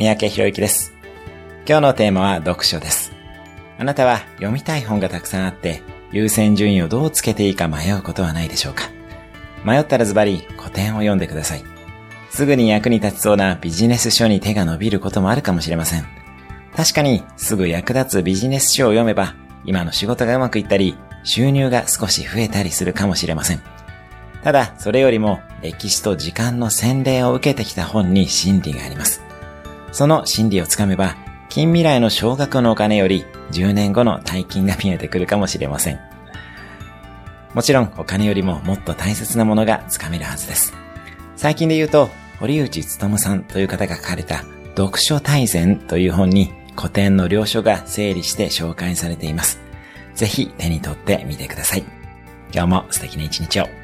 三宅博之です。今日のテーマは読書です。あなたは読みたい本がたくさんあって、優先順位をどうつけていいか迷うことはないでしょうか迷ったらズバリ古典を読んでください。すぐに役に立ちそうなビジネス書に手が伸びることもあるかもしれません。確かにすぐ役立つビジネス書を読めば、今の仕事がうまくいったり、収入が少し増えたりするかもしれません。ただ、それよりも歴史と時間の洗礼を受けてきた本に真理があります。その真理をつかめば、近未来の少額のお金より10年後の大金が見えてくるかもしれません。もちろんお金よりももっと大切なものがつかめるはずです。最近で言うと、堀内努さんという方が書かれた読書大全という本に古典の領書が整理して紹介されています。ぜひ手に取ってみてください。今日も素敵な一日を。